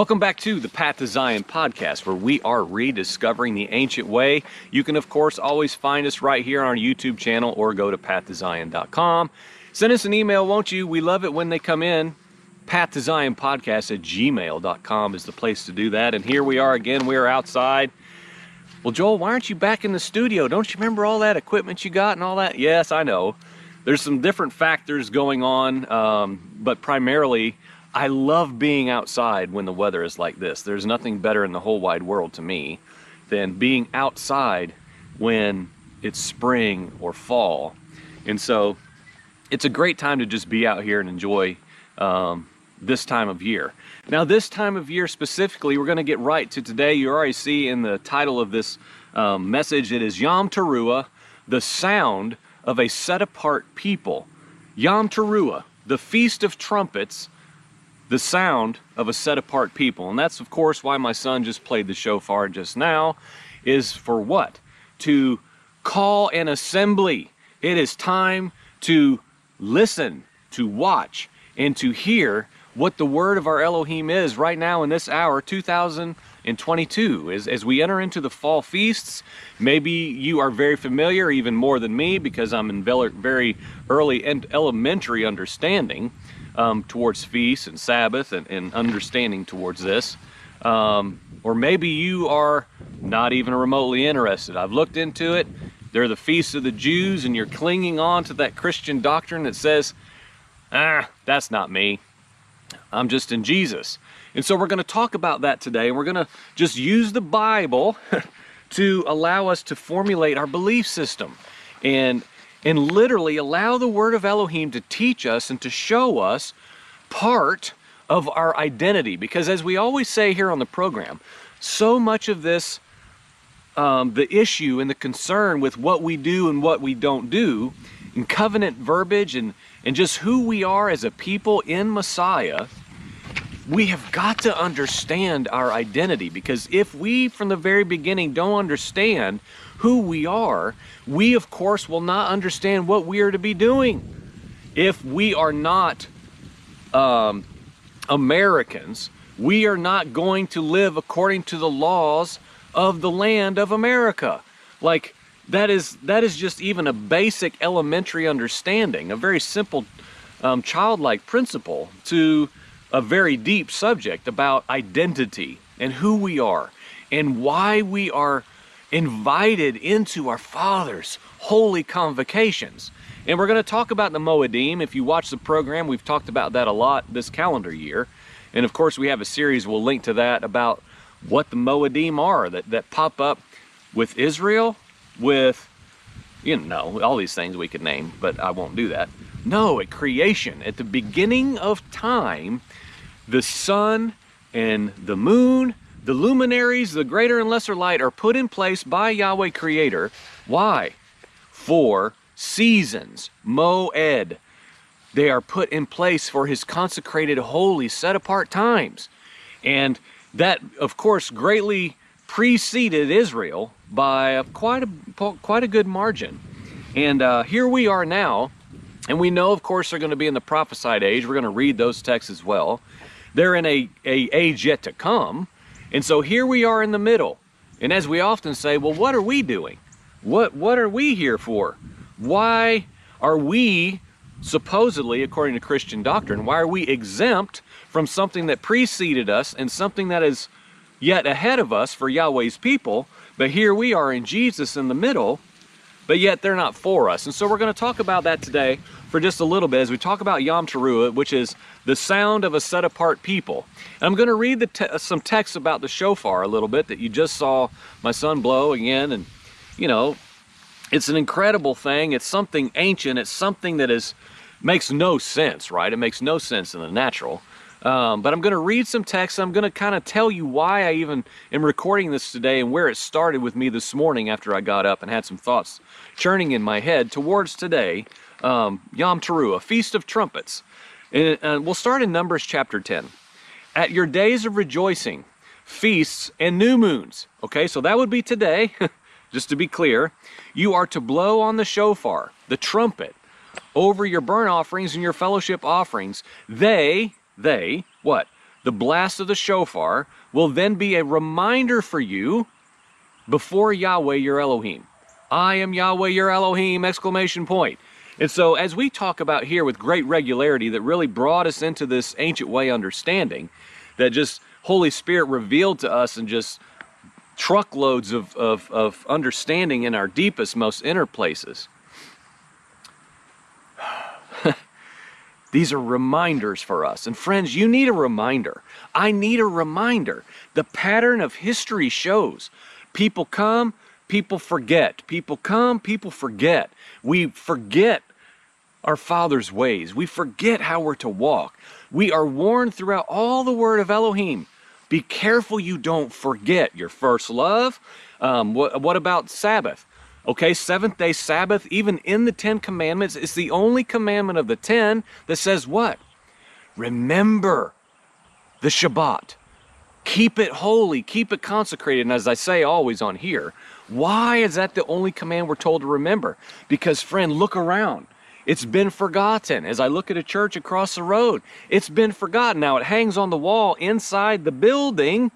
Welcome back to the Path to Zion podcast, where we are rediscovering the ancient way. You can, of course, always find us right here on our YouTube channel or go to pathtozion.com. Send us an email, won't you? We love it when they come in. Path to Zion podcast at gmail.com is the place to do that. And here we are again. We are outside. Well, Joel, why aren't you back in the studio? Don't you remember all that equipment you got and all that? Yes, I know. There's some different factors going on, um, but primarily, I love being outside when the weather is like this. There's nothing better in the whole wide world to me than being outside when it's spring or fall. And so it's a great time to just be out here and enjoy um, this time of year. Now, this time of year specifically, we're going to get right to today. You already see in the title of this um, message, it is Yom Teruah, the sound of a set apart people. Yom Teruah, the Feast of Trumpets, the sound of a set apart people. And that's, of course, why my son just played the shofar just now, is for what? To call an assembly. It is time to listen, to watch, and to hear what the word of our Elohim is right now in this hour, 2022. As, as we enter into the fall feasts, maybe you are very familiar, even more than me, because I'm in very early and elementary understanding um, towards feasts and Sabbath and, and understanding towards this. Um, or maybe you are not even remotely interested. I've looked into it. They're the feasts of the Jews, and you're clinging on to that Christian doctrine that says, ah, that's not me. I'm just in Jesus. And so we're going to talk about that today, and we're going to just use the Bible to allow us to formulate our belief system and, and literally allow the Word of Elohim to teach us and to show us part of our identity. Because as we always say here on the program, so much of this, um, the issue and the concern with what we do and what we don't do, in covenant verbiage and, and just who we are as a people in Messiah, we have got to understand our identity because if we from the very beginning don't understand who we are, we of course will not understand what we are to be doing. If we are not um, Americans, we are not going to live according to the laws of the land of America. Like that is that is just even a basic elementary understanding, a very simple um, childlike principle to a very deep subject about identity and who we are and why we are invited into our Father's holy convocations. And we're going to talk about the Moedim. If you watch the program, we've talked about that a lot this calendar year. And of course, we have a series we'll link to that about what the Moedim are that, that pop up with Israel, with, you know, all these things we could name, but I won't do that. No, at creation, at the beginning of time, the sun and the moon, the luminaries, the greater and lesser light are put in place by Yahweh Creator. Why? For seasons, moed. They are put in place for his consecrated, holy, set apart times. And that, of course, greatly preceded Israel by a, quite, a, quite a good margin. And uh, here we are now, and we know, of course, they're going to be in the prophesied age. We're going to read those texts as well. They're in a, a age yet to come. And so here we are in the middle. And as we often say, well, what are we doing? What, what are we here for? Why are we, supposedly, according to Christian doctrine, why are we exempt from something that preceded us and something that is yet ahead of us for Yahweh's people? But here we are in Jesus in the middle, but yet they're not for us. And so we're going to talk about that today for just a little bit as we talk about Yom Teruah, which is the sound of a set apart people. And I'm going to read te some text about the shofar a little bit that you just saw my son blow again. And, you know, it's an incredible thing. It's something ancient. It's something that is makes no sense, right? It makes no sense in the natural. Um, but I'm going to read some text. I'm going to kind of tell you why I even am recording this today and where it started with me this morning after I got up and had some thoughts churning in my head towards today, um, Yom Teruah, a Feast of Trumpets. And, uh, we'll start in Numbers chapter 10. At your days of rejoicing, feasts, and new moons. Okay, so that would be today, just to be clear. You are to blow on the shofar, the trumpet, over your burnt offerings and your fellowship offerings. They, they, what? the blast of the shofar will then be a reminder for you before Yahweh your Elohim. I am Yahweh your Elohim! Exclamation point. And so, as we talk about here with great regularity, that really brought us into this ancient way understanding, that just Holy Spirit revealed to us and just truckloads of, of, of understanding in our deepest, most inner places. These are reminders for us. And friends, you need a reminder. I need a reminder. The pattern of history shows people come, people forget. People come, people forget. We forget our Father's ways. We forget how we're to walk. We are warned throughout all the word of Elohim. Be careful you don't forget your first love. Um, what, what about Sabbath? Okay, seventh day Sabbath, even in the Ten Commandments, it's the only commandment of the ten that says what? Remember the Shabbat. Keep it holy, keep it consecrated. And as I say always on here, why is that the only command we're told to remember? Because, friend, look around. It's been forgotten. As I look at a church across the road, it's been forgotten. Now it hangs on the wall inside the building,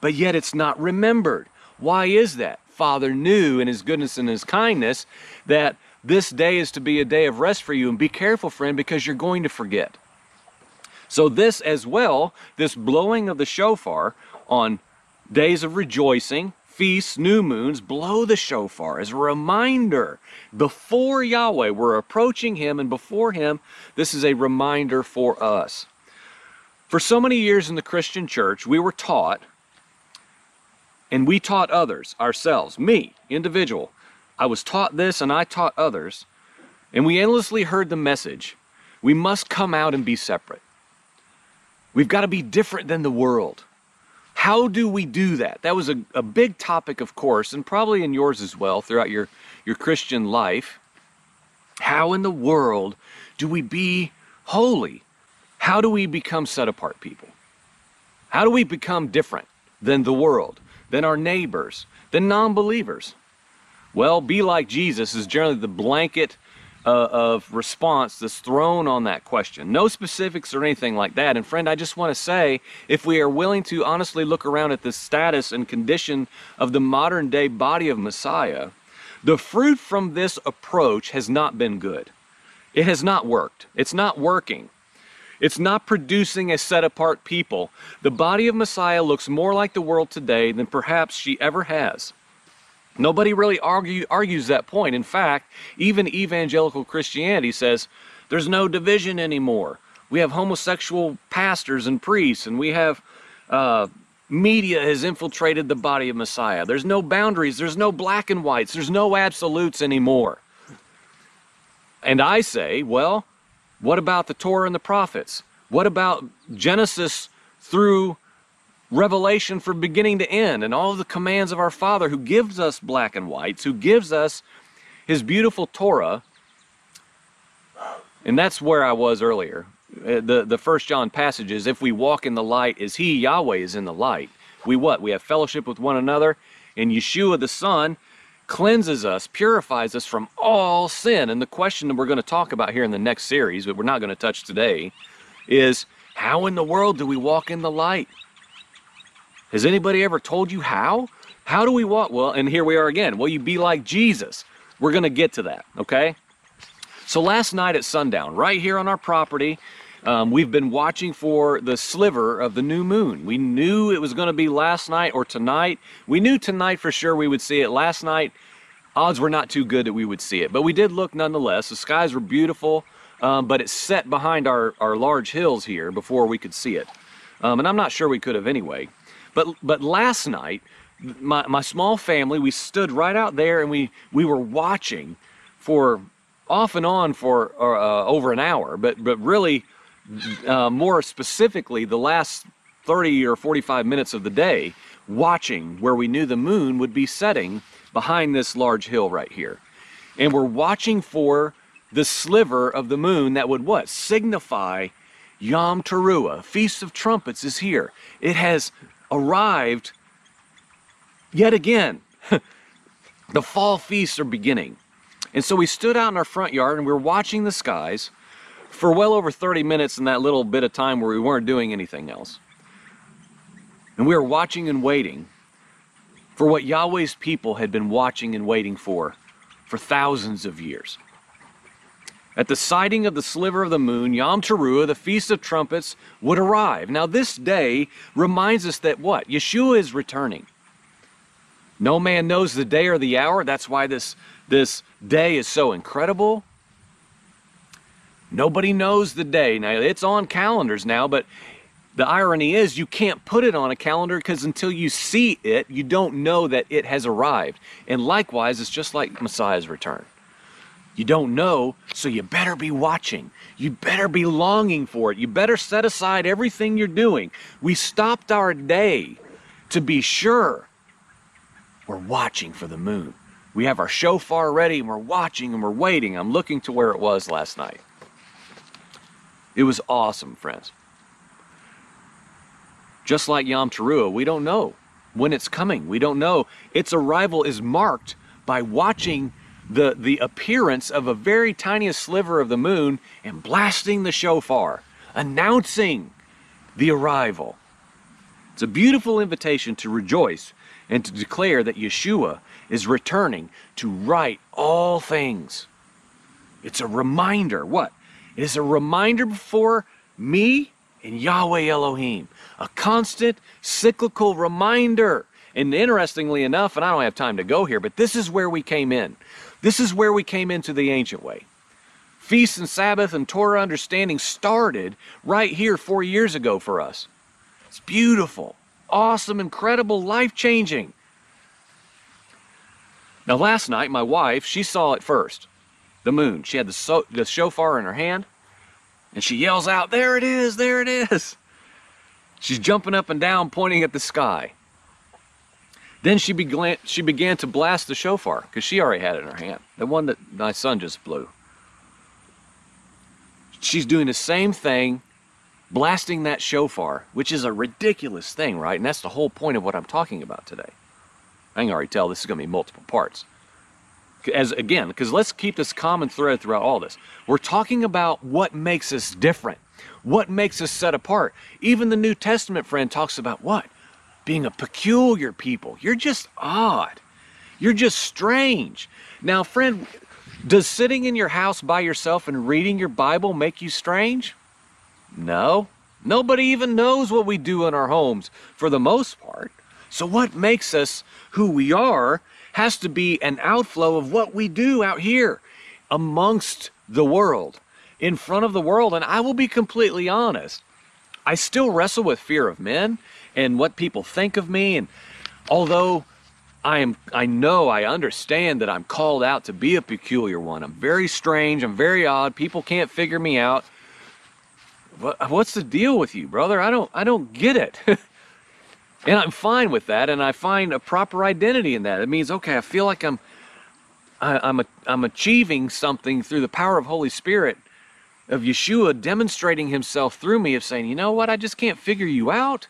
but yet it's not remembered. Why is that? Father knew in his goodness and his kindness that this day is to be a day of rest for you. And be careful, friend, because you're going to forget. So, this as well, this blowing of the shofar on days of rejoicing, feasts, new moons, blow the shofar as a reminder before Yahweh. We're approaching Him, and before Him, this is a reminder for us. For so many years in the Christian church, we were taught, and we taught others, ourselves, me, individual. I was taught this, and I taught others, and we endlessly heard the message we must come out and be separate. We've got to be different than the world. How do we do that? That was a, a big topic, of course, and probably in yours as well throughout your, your Christian life. How in the world do we be holy? How do we become set apart people? How do we become different than the world, than our neighbors, than non believers? Well, be like Jesus is generally the blanket uh, of response that's thrown on that question. No specifics or anything like that. And friend, I just want to say if we are willing to honestly look around at the status and condition of the modern day body of Messiah, the fruit from this approach has not been good. It has not worked. It's not working. It's not producing a set apart people. The body of Messiah looks more like the world today than perhaps she ever has. Nobody really argue, argues that point. In fact, even evangelical Christianity says there's no division anymore. We have homosexual pastors and priests, and we have uh, media has infiltrated the body of Messiah. There's no boundaries, there's no black and whites, there's no absolutes anymore. And I say, well, what about the Torah and the prophets? What about Genesis through revelation from beginning to end and all the commands of our Father who gives us black and whites, who gives us his beautiful Torah. And that's where I was earlier. Uh, the, the first John passage is if we walk in the light as he, Yahweh, is in the light. We what? We have fellowship with one another, and Yeshua the Son cleanses us, purifies us from all sin. And the question that we're going to talk about here in the next series, but we're not going to touch today, is how in the world do we walk in the light? Has anybody ever told you how? How do we walk? Well, and here we are again. Will you be like Jesus? We're going to get to that, okay? So last night at sundown, right here on our property, um, we've been watching for the sliver of the new moon. We knew it was going to be last night or tonight. We knew tonight for sure we would see it. Last night, odds were not too good that we would see it, but we did look nonetheless. The skies were beautiful, um, but it set behind our, our large hills here before we could see it. Um, and I'm not sure we could have anyway. But but last night, my, my small family, we stood right out there and we, we were watching for off and on for uh, over an hour, but, but really uh, more specifically the last 30 or 45 minutes of the day watching where we knew the moon would be setting behind this large hill right here. And we're watching for the sliver of the moon that would what? Signify Yom Teruah, Feast of Trumpets is here. It has arrived yet again. the fall feasts are beginning. And so we stood out in our front yard and we were watching the skies for well over 30 minutes in that little bit of time where we weren't doing anything else. And we were watching and waiting for what Yahweh's people had been watching and waiting for for thousands of years. At the sighting of the sliver of the moon, Yom Teruah, the Feast of Trumpets, would arrive. Now, this day reminds us that what? Yeshua is returning. No man knows the day or the hour. That's why this, this day is so incredible. Nobody knows the day. Now, it's on calendars now, but the irony is you can't put it on a calendar because until you see it, you don't know that it has arrived. And likewise, it's just like Messiah's return. You don't know, so you better be watching. You better be longing for it. You better set aside everything you're doing. We stopped our day to be sure we're watching for the moon. We have our shofar ready and we're watching and we're waiting. I'm looking to where it was last night. It was awesome, friends. Just like Yom Teruah, we don't know when it's coming. We don't know. Its arrival is marked by watching the, the appearance of a very tiniest sliver of the moon and blasting the shofar, announcing the arrival. It's a beautiful invitation to rejoice and to declare that Yeshua is returning to right all things. It's a reminder. What? It is a reminder before me and Yahweh Elohim. A constant cyclical reminder. And interestingly enough, and I don't have time to go here, but this is where we came in. This is where we came into the ancient way. Feasts and Sabbath and Torah understanding started right here four years ago for us. It's beautiful, awesome, incredible, life changing. Now, last night, my wife, she saw it first the moon. She had the, so- the shofar in her hand, and she yells out, There it is, there it is. She's jumping up and down, pointing at the sky. Then she began, she began to blast the shofar because she already had it in her hand, the one that my son just blew. She's doing the same thing, blasting that shofar, which is a ridiculous thing, right? And that's the whole point of what I'm talking about today. I can already tell this is going to be multiple parts. As again, because let's keep this common thread throughout all this. We're talking about what makes us different, what makes us set apart. Even the New Testament friend talks about what? Being a peculiar people. You're just odd. You're just strange. Now, friend, does sitting in your house by yourself and reading your Bible make you strange? No. Nobody even knows what we do in our homes for the most part. So, what makes us who we are has to be an outflow of what we do out here amongst the world, in front of the world. And I will be completely honest, I still wrestle with fear of men and what people think of me. And although I am, I know, I understand that I'm called out to be a peculiar one. I'm very strange. I'm very odd. People can't figure me out. What's the deal with you, brother? I don't, I don't get it. and I'm fine with that. And I find a proper identity in that. It means, okay, I feel like I'm, I, I'm, a, I'm achieving something through the power of Holy Spirit of Yeshua demonstrating himself through me of saying, you know what, I just can't figure you out.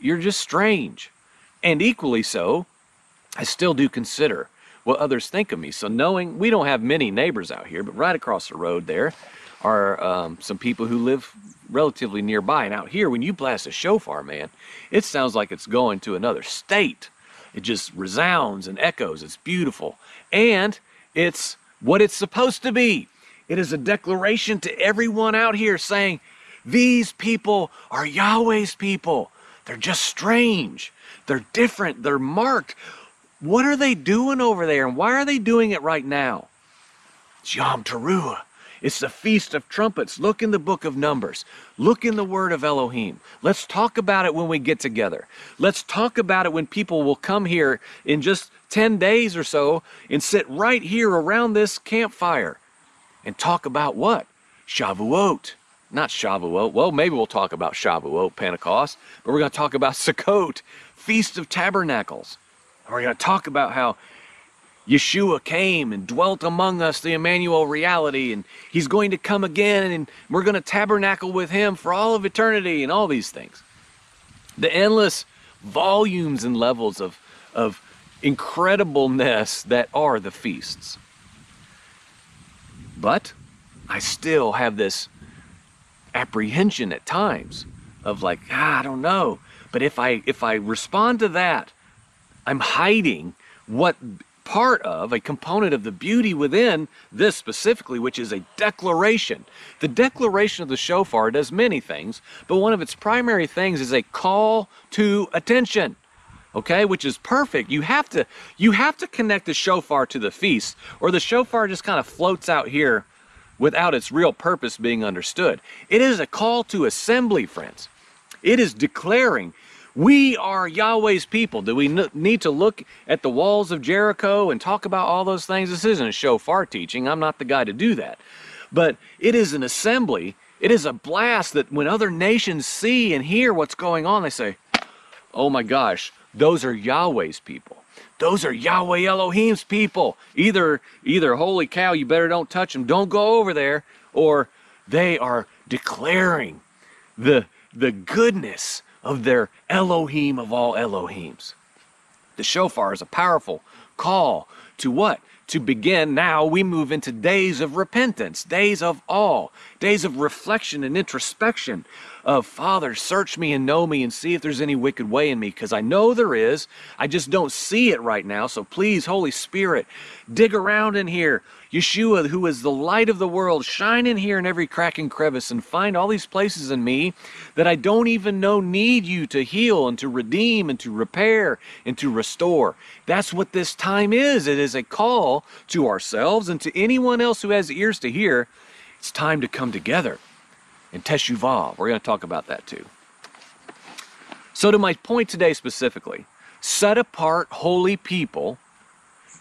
You're just strange. And equally so, I still do consider what others think of me. So knowing we don't have many neighbors out here, but right across the road there are um, some people who live relatively nearby. And out here, when you blast a shofar, man, it sounds like it's going to another state. It just resounds and echoes. It's beautiful. And it's what it's supposed to be. It is a declaration to everyone out here saying, These people are Yahweh's people. They're just strange. They're different. They're marked. What are they doing over there? And why are they doing it right now? It's Yom Teruah. It's the Feast of Trumpets. Look in the book of Numbers. Look in the word of Elohim. Let's talk about it when we get together. Let's talk about it when people will come here in just 10 days or so and sit right here around this campfire and talk about what? Shavuot. Not Shavuot. Well, maybe we'll talk about Shavuot, Pentecost, but we're going to talk about Sukkot, Feast of Tabernacles. We're going to talk about how Yeshua came and dwelt among us, the Emmanuel reality, and he's going to come again, and we're going to tabernacle with him for all of eternity, and all these things. The endless volumes and levels of, of incredibleness that are the feasts. But I still have this apprehension at times of like, ah, I don't know. But if I if I respond to that, I'm hiding what part of a component of the beauty within this specifically, which is a declaration. The declaration of the shofar does many things, but one of its primary things is a call to attention. Okay, which is perfect. You have to you have to connect the shofar to the feast, or the shofar just kind of floats out here without its real purpose being understood. It is a call to assembly, friends. It is declaring we are Yahweh's people. Do we need to look at the walls of Jericho and talk about all those things? This isn't a shofar teaching. I'm not the guy to do that. But it is an assembly. It is a blast that when other nations see and hear what's going on, they say, oh my gosh, those are Yahweh's people. Those are Yahweh Elohim's people. Either, either, holy cow, you better don't touch them. Don't go over there. Or they are declaring the, the goodness of their Elohim of all Elohims. The shofar is a powerful call to what? To begin now, we move into days of repentance, days of awe, days of reflection and introspection, of Father, search me and know me and see if there's any wicked way in me, because I know there is. I just don't see it right now. So please, Holy Spirit, dig around in here. Yeshua, who is the light of the world, shine in here in every crack and crevice and find all these places in me that I don't even know need you to heal and to redeem and to repair and to restore. That's what this time is. It is a call to ourselves and to anyone else who has ears to hear. It's time to come together and Teshuvah. We're going to talk about that too. So, to my point today specifically, set apart holy people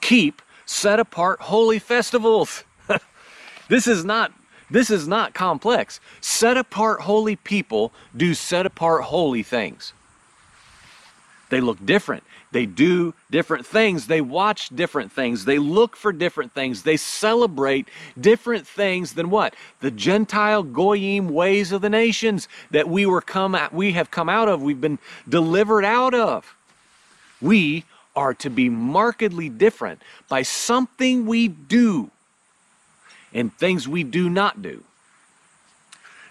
keep set apart holy festivals. this is not this is not complex. Set apart holy people do set apart holy things. They look different. They do different things. They watch different things. They look for different things. They celebrate different things than what? The Gentile goyim ways of the nations that we were come at, we have come out of. We've been delivered out of. We are to be markedly different by something we do and things we do not do.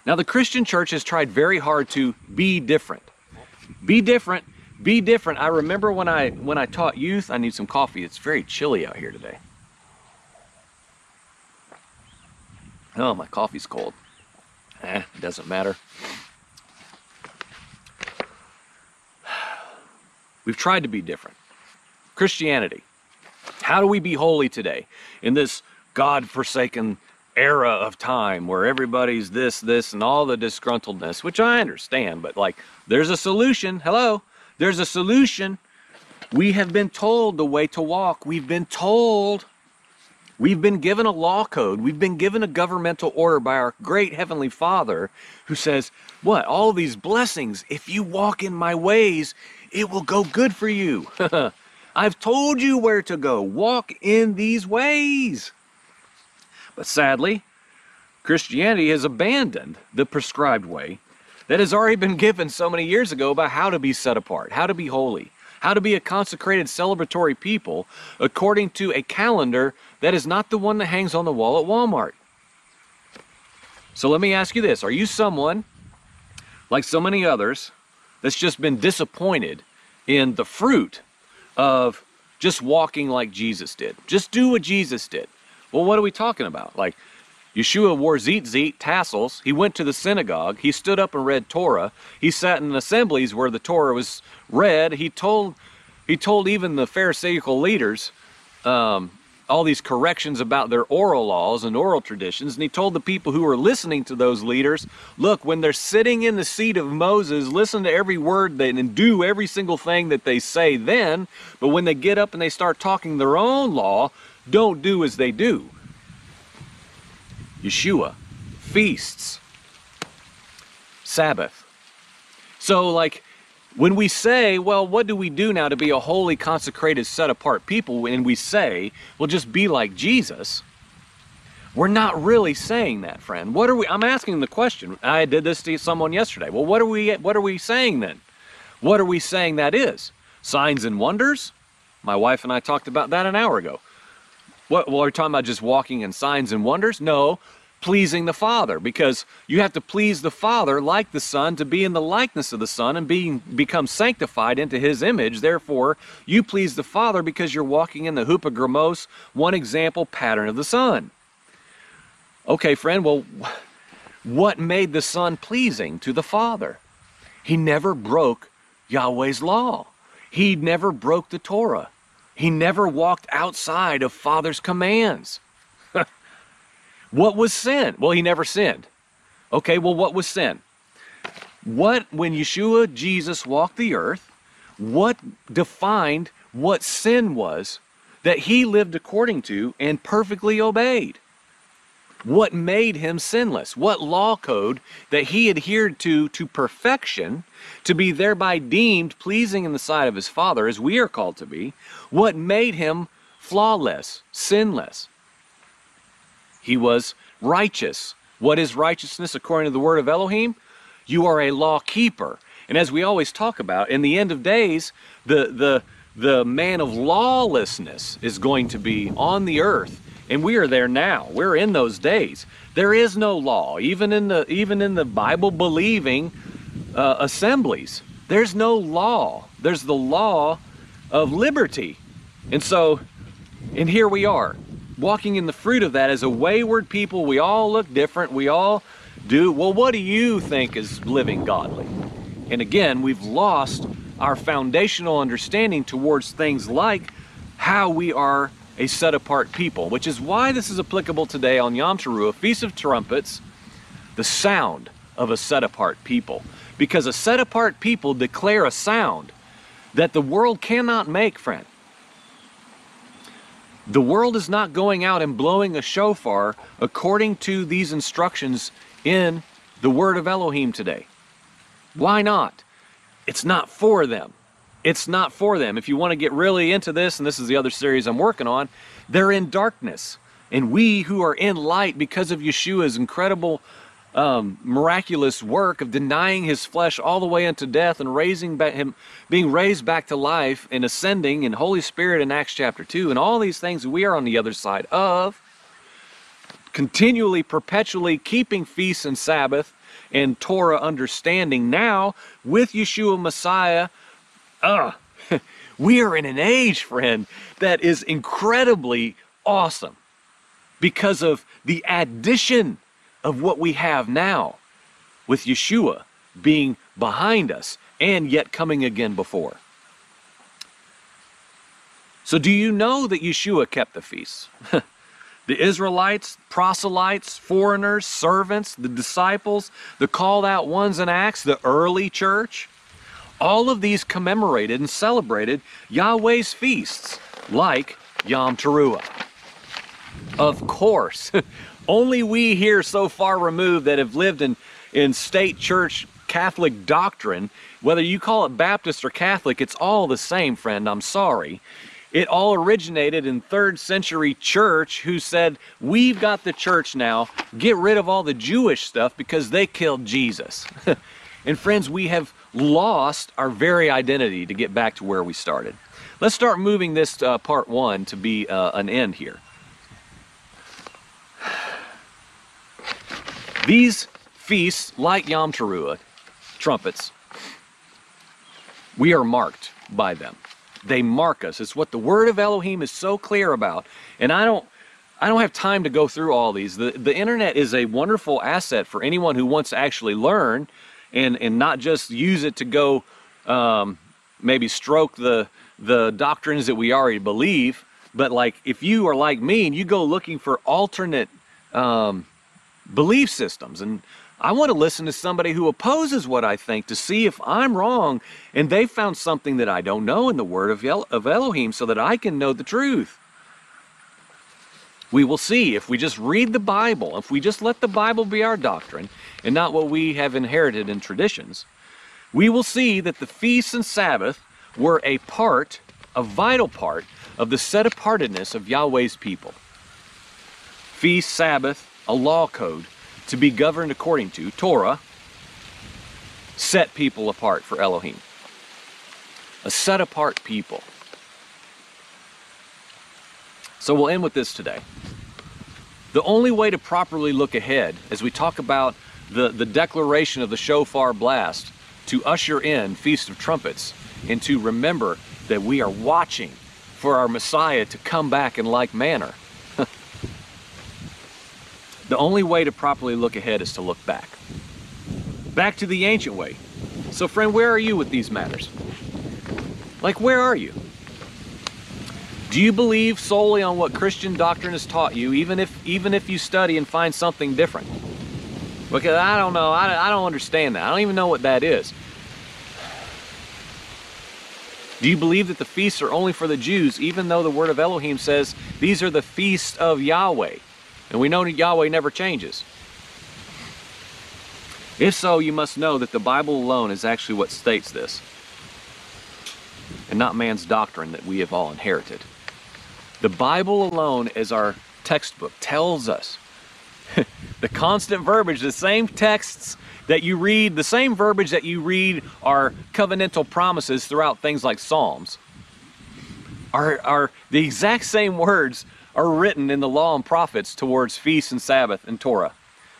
Now, the Christian church has tried very hard to be different. Be different be different. I remember when I when I taught youth, I need some coffee. It's very chilly out here today. Oh, my coffee's cold. Eh, it doesn't matter. We've tried to be different. Christianity. How do we be holy today in this God forsaken era of time where everybody's this, this, and all the disgruntledness, which I understand, but like there's a solution. Hello. There's a solution. We have been told the way to walk. We've been told. We've been given a law code. We've been given a governmental order by our great Heavenly Father who says, What? All these blessings, if you walk in my ways, it will go good for you. I've told you where to go. Walk in these ways. But sadly, Christianity has abandoned the prescribed way that has already been given so many years ago about how to be set apart, how to be holy, how to be a consecrated celebratory people according to a calendar that is not the one that hangs on the wall at Walmart. So let me ask you this Are you someone, like so many others, that's just been disappointed in the fruit of just walking like Jesus did? Just do what Jesus did. Well, what are we talking about? Like, Yeshua wore tzitzit tassels. He went to the synagogue. He stood up and read Torah. He sat in assemblies where the Torah was read. He told, he told even the Pharisaical leaders um, all these corrections about their oral laws and oral traditions. And he told the people who were listening to those leaders, look, when they're sitting in the seat of Moses, listen to every word they, and do every single thing that they say then. But when they get up and they start talking their own law, don't do as they do. Yeshua, feasts, Sabbath. So, like, when we say, well, what do we do now to be a holy, consecrated, set apart people? And we say, well, just be like Jesus. We're not really saying that, friend. What are we? I'm asking the question. I did this to someone yesterday. Well, what are we? What are we saying then? What are we saying that is? Signs and wonders? My wife and I talked about that an hour ago. What? Well, are we talking about just walking in signs and wonders? No, pleasing the Father because you have to please the Father like the Son to be in the likeness of the Son and being become sanctified into his image. Therefore, you please the Father because you're walking in the hupogrammos, one example pattern of the Son. Okay, friend, well, what made the Son pleasing to the Father? He never broke Yahweh's law. He never broke the Torah. He never walked outside of Father's commands. What was sin? Well, he never sinned. Okay, well, what was sin? What, when Yeshua, Jesus, walked the earth, what defined what sin was that he lived according to and perfectly obeyed? What made him sinless? What law code that he adhered to to perfection to be thereby deemed pleasing in the sight of his Father, as we are called to be? What made him flawless, sinless? He was righteous. What is righteousness according to the word of Elohim? You are a law keeper. And as we always talk about, in the end of days, the, the, the man of lawlessness is going to be on the earth. And we are there now. We're in those days. There is no law, even in the even in the Bible believing uh, assemblies. There's no law. There's the law of liberty. And so, and here we are walking in the fruit of that as a wayward people. We all look different. We all do. Well, what do you think is living godly? And again, we've lost our foundational understanding towards things like how we are a set apart people, which is why this is applicable today on Yom Teruah, Feast of Trumpets, the sound of a set apart people. Because a set apart people declare a sound that the world cannot make, friend. The world is not going out and blowing a shofar according to these instructions in the word of Elohim today. Why not? It's not for them. It's not for them. If you want to get really into this, and this is the other series I'm working on, they're in darkness. And we who are in light because of Yeshua's incredible um, miraculous work of denying his flesh all the way unto death and raising him, being raised back to life and ascending in Holy Spirit in Acts chapter 2, and all these things we are on the other side of, continually, perpetually keeping feasts and Sabbath and Torah understanding now with Yeshua Messiah. Uh, we are in an age, friend, that is incredibly awesome because of the addition of what we have now with Yeshua being behind us and yet coming again before. So, do you know that Yeshua kept the feasts? the Israelites, proselytes, foreigners, servants, the disciples, the called out ones in Acts, the early church, all of these commemorated and celebrated Yahweh's feasts like Yom Teruah. Of course, Only we here so far removed that have lived in, in state church Catholic doctrine, whether you call it Baptist or Catholic, it's all the same, friend. I'm sorry. It all originated in third century church who said, We've got the church now. Get rid of all the Jewish stuff because they killed Jesus. and friends, we have lost our very identity to get back to where we started. Let's start moving this uh, part one to be uh, an end here. These feasts, like Yom Teruah, trumpets, we are marked by them. They mark us. It's what the word of Elohim is so clear about. And I don't I don't have time to go through all these. The the internet is a wonderful asset for anyone who wants to actually learn and and not just use it to go um, maybe stroke the the doctrines that we already believe. But like if you are like me and you go looking for alternate um, belief systems. And I want to listen to somebody who opposes what I think to see if I'm wrong and they found something that I don't know in the word of, El- of Elohim so that I can know the truth. We will see if we just read the Bible, if we just let the Bible be our doctrine and not what we have inherited in traditions, we will see that the feasts and Sabbath were a part, a vital part, of the set apartedness of Yahweh's people. Feast, Sabbath, a law code to be governed according to, Torah, set people apart for Elohim. A set apart people. So we'll end with this today. The only way to properly look ahead as we talk about the, the declaration of the shofar blast to usher in Feast of Trumpets and to remember that we are watching for our Messiah to come back in like manner. the only way to properly look ahead is to look back. Back to the ancient way. So friend, where are you with these matters? Like where are you? Do you believe solely on what Christian doctrine has taught you, even if even if you study and find something different? Because I don't know, I, I don't understand that. I don't even know what that is. Do you believe that the feasts are only for the Jews, even though the word of Elohim says these are the feasts of Yahweh? And we know that Yahweh never changes. If so, you must know that the Bible alone is actually what states this, and not man's doctrine that we have all inherited. The Bible alone, as our textbook, tells us the constant verbiage, the same texts that you read, the same verbiage that you read are covenantal promises throughout things like Psalms, are, are the exact same words are written in the law and prophets towards feasts and Sabbath and Torah.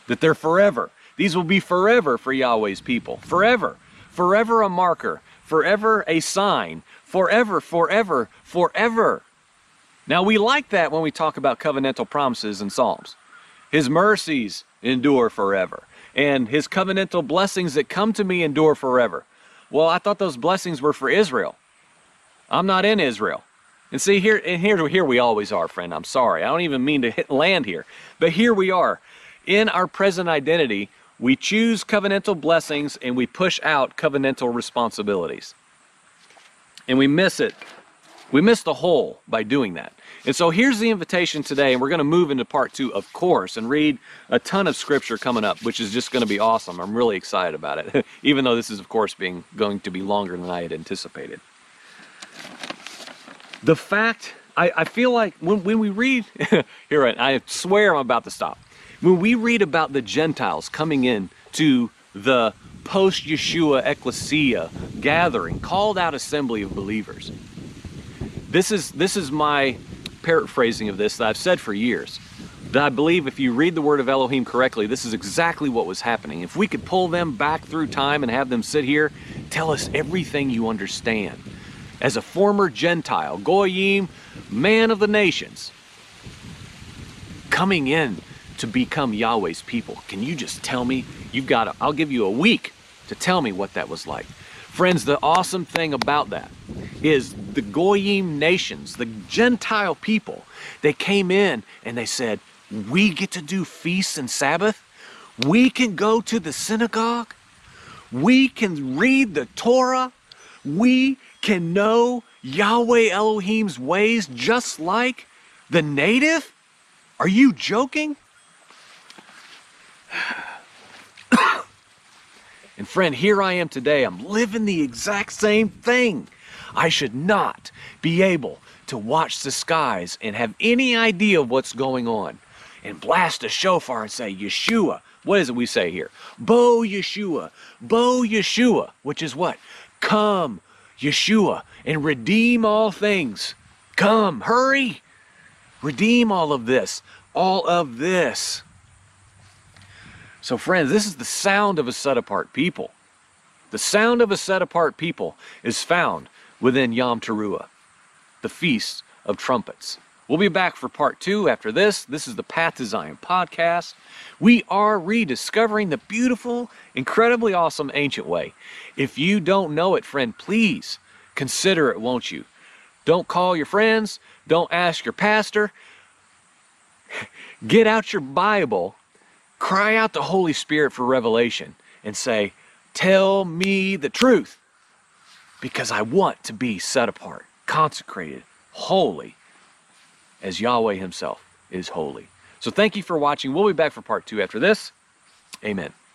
That they're forever. These will be forever for Yahweh's people. Forever. Forever a marker. Forever a sign. Forever, forever, forever. Now we like that when we talk about covenantal promises in Psalms. His mercies endure forever and his covenantal blessings that come to me endure forever. Well, I thought those blessings were for Israel. I'm not in Israel. And see here and here here we always are, friend. I'm sorry. I don't even mean to hit land here. But here we are. In our present identity, we choose covenantal blessings and we push out covenantal responsibilities. And we miss it. We miss the whole by doing that. And so here's the invitation today, and we're going to move into part two, of course, and read a ton of scripture coming up, which is just going to be awesome. I'm really excited about it, even though this is, of course, being going to be longer than I had anticipated. The fact, I, I feel like when, when we read, here, I swear I'm about to stop. When we read about the Gentiles coming in to the post Yeshua ecclesia gathering, called out assembly of believers, this is this is my paraphrasing of this that I've said for years. That I believe if you read the word of Elohim correctly, this is exactly what was happening. If we could pull them back through time and have them sit here, tell us everything you understand. As a former Gentile, Goyim, man of the nations, coming in to become Yahweh's people, can you just tell me? You've got, i I'll give you a week to tell me what that was like. Friends, the awesome thing about that is the Goyim nations, the Gentile people, they came in and they said, We get to do feasts and Sabbath. We can go to the synagogue. We can read the Torah. We can know Yahweh Elohim's ways just like the native? Are you joking? And friend, here I am today. I'm living the exact same thing. I should not be able to watch the skies and have any idea of what's going on and blast a shofar and say, Yeshua. What is it we say here? Bo Yeshua. Bo Yeshua, which is what? Come, Yeshua, and redeem all things. Come, hurry. Redeem all of this. All of this. So, friends, this is the sound of a set apart people. The sound of a set apart people is found within Yom Teruah, the Feast of Trumpets. We'll be back for part two after this. This is the Path to Zion podcast. We are rediscovering the beautiful, incredibly awesome ancient way. If you don't know it, friend, please consider it, won't you? Don't call your friends, don't ask your pastor. Get out your Bible Cry out the Holy Spirit for revelation and say, Tell me the truth because I want to be set apart, consecrated, holy, as Yahweh Himself is holy. So thank you for watching. We'll be back for part two after this. Amen.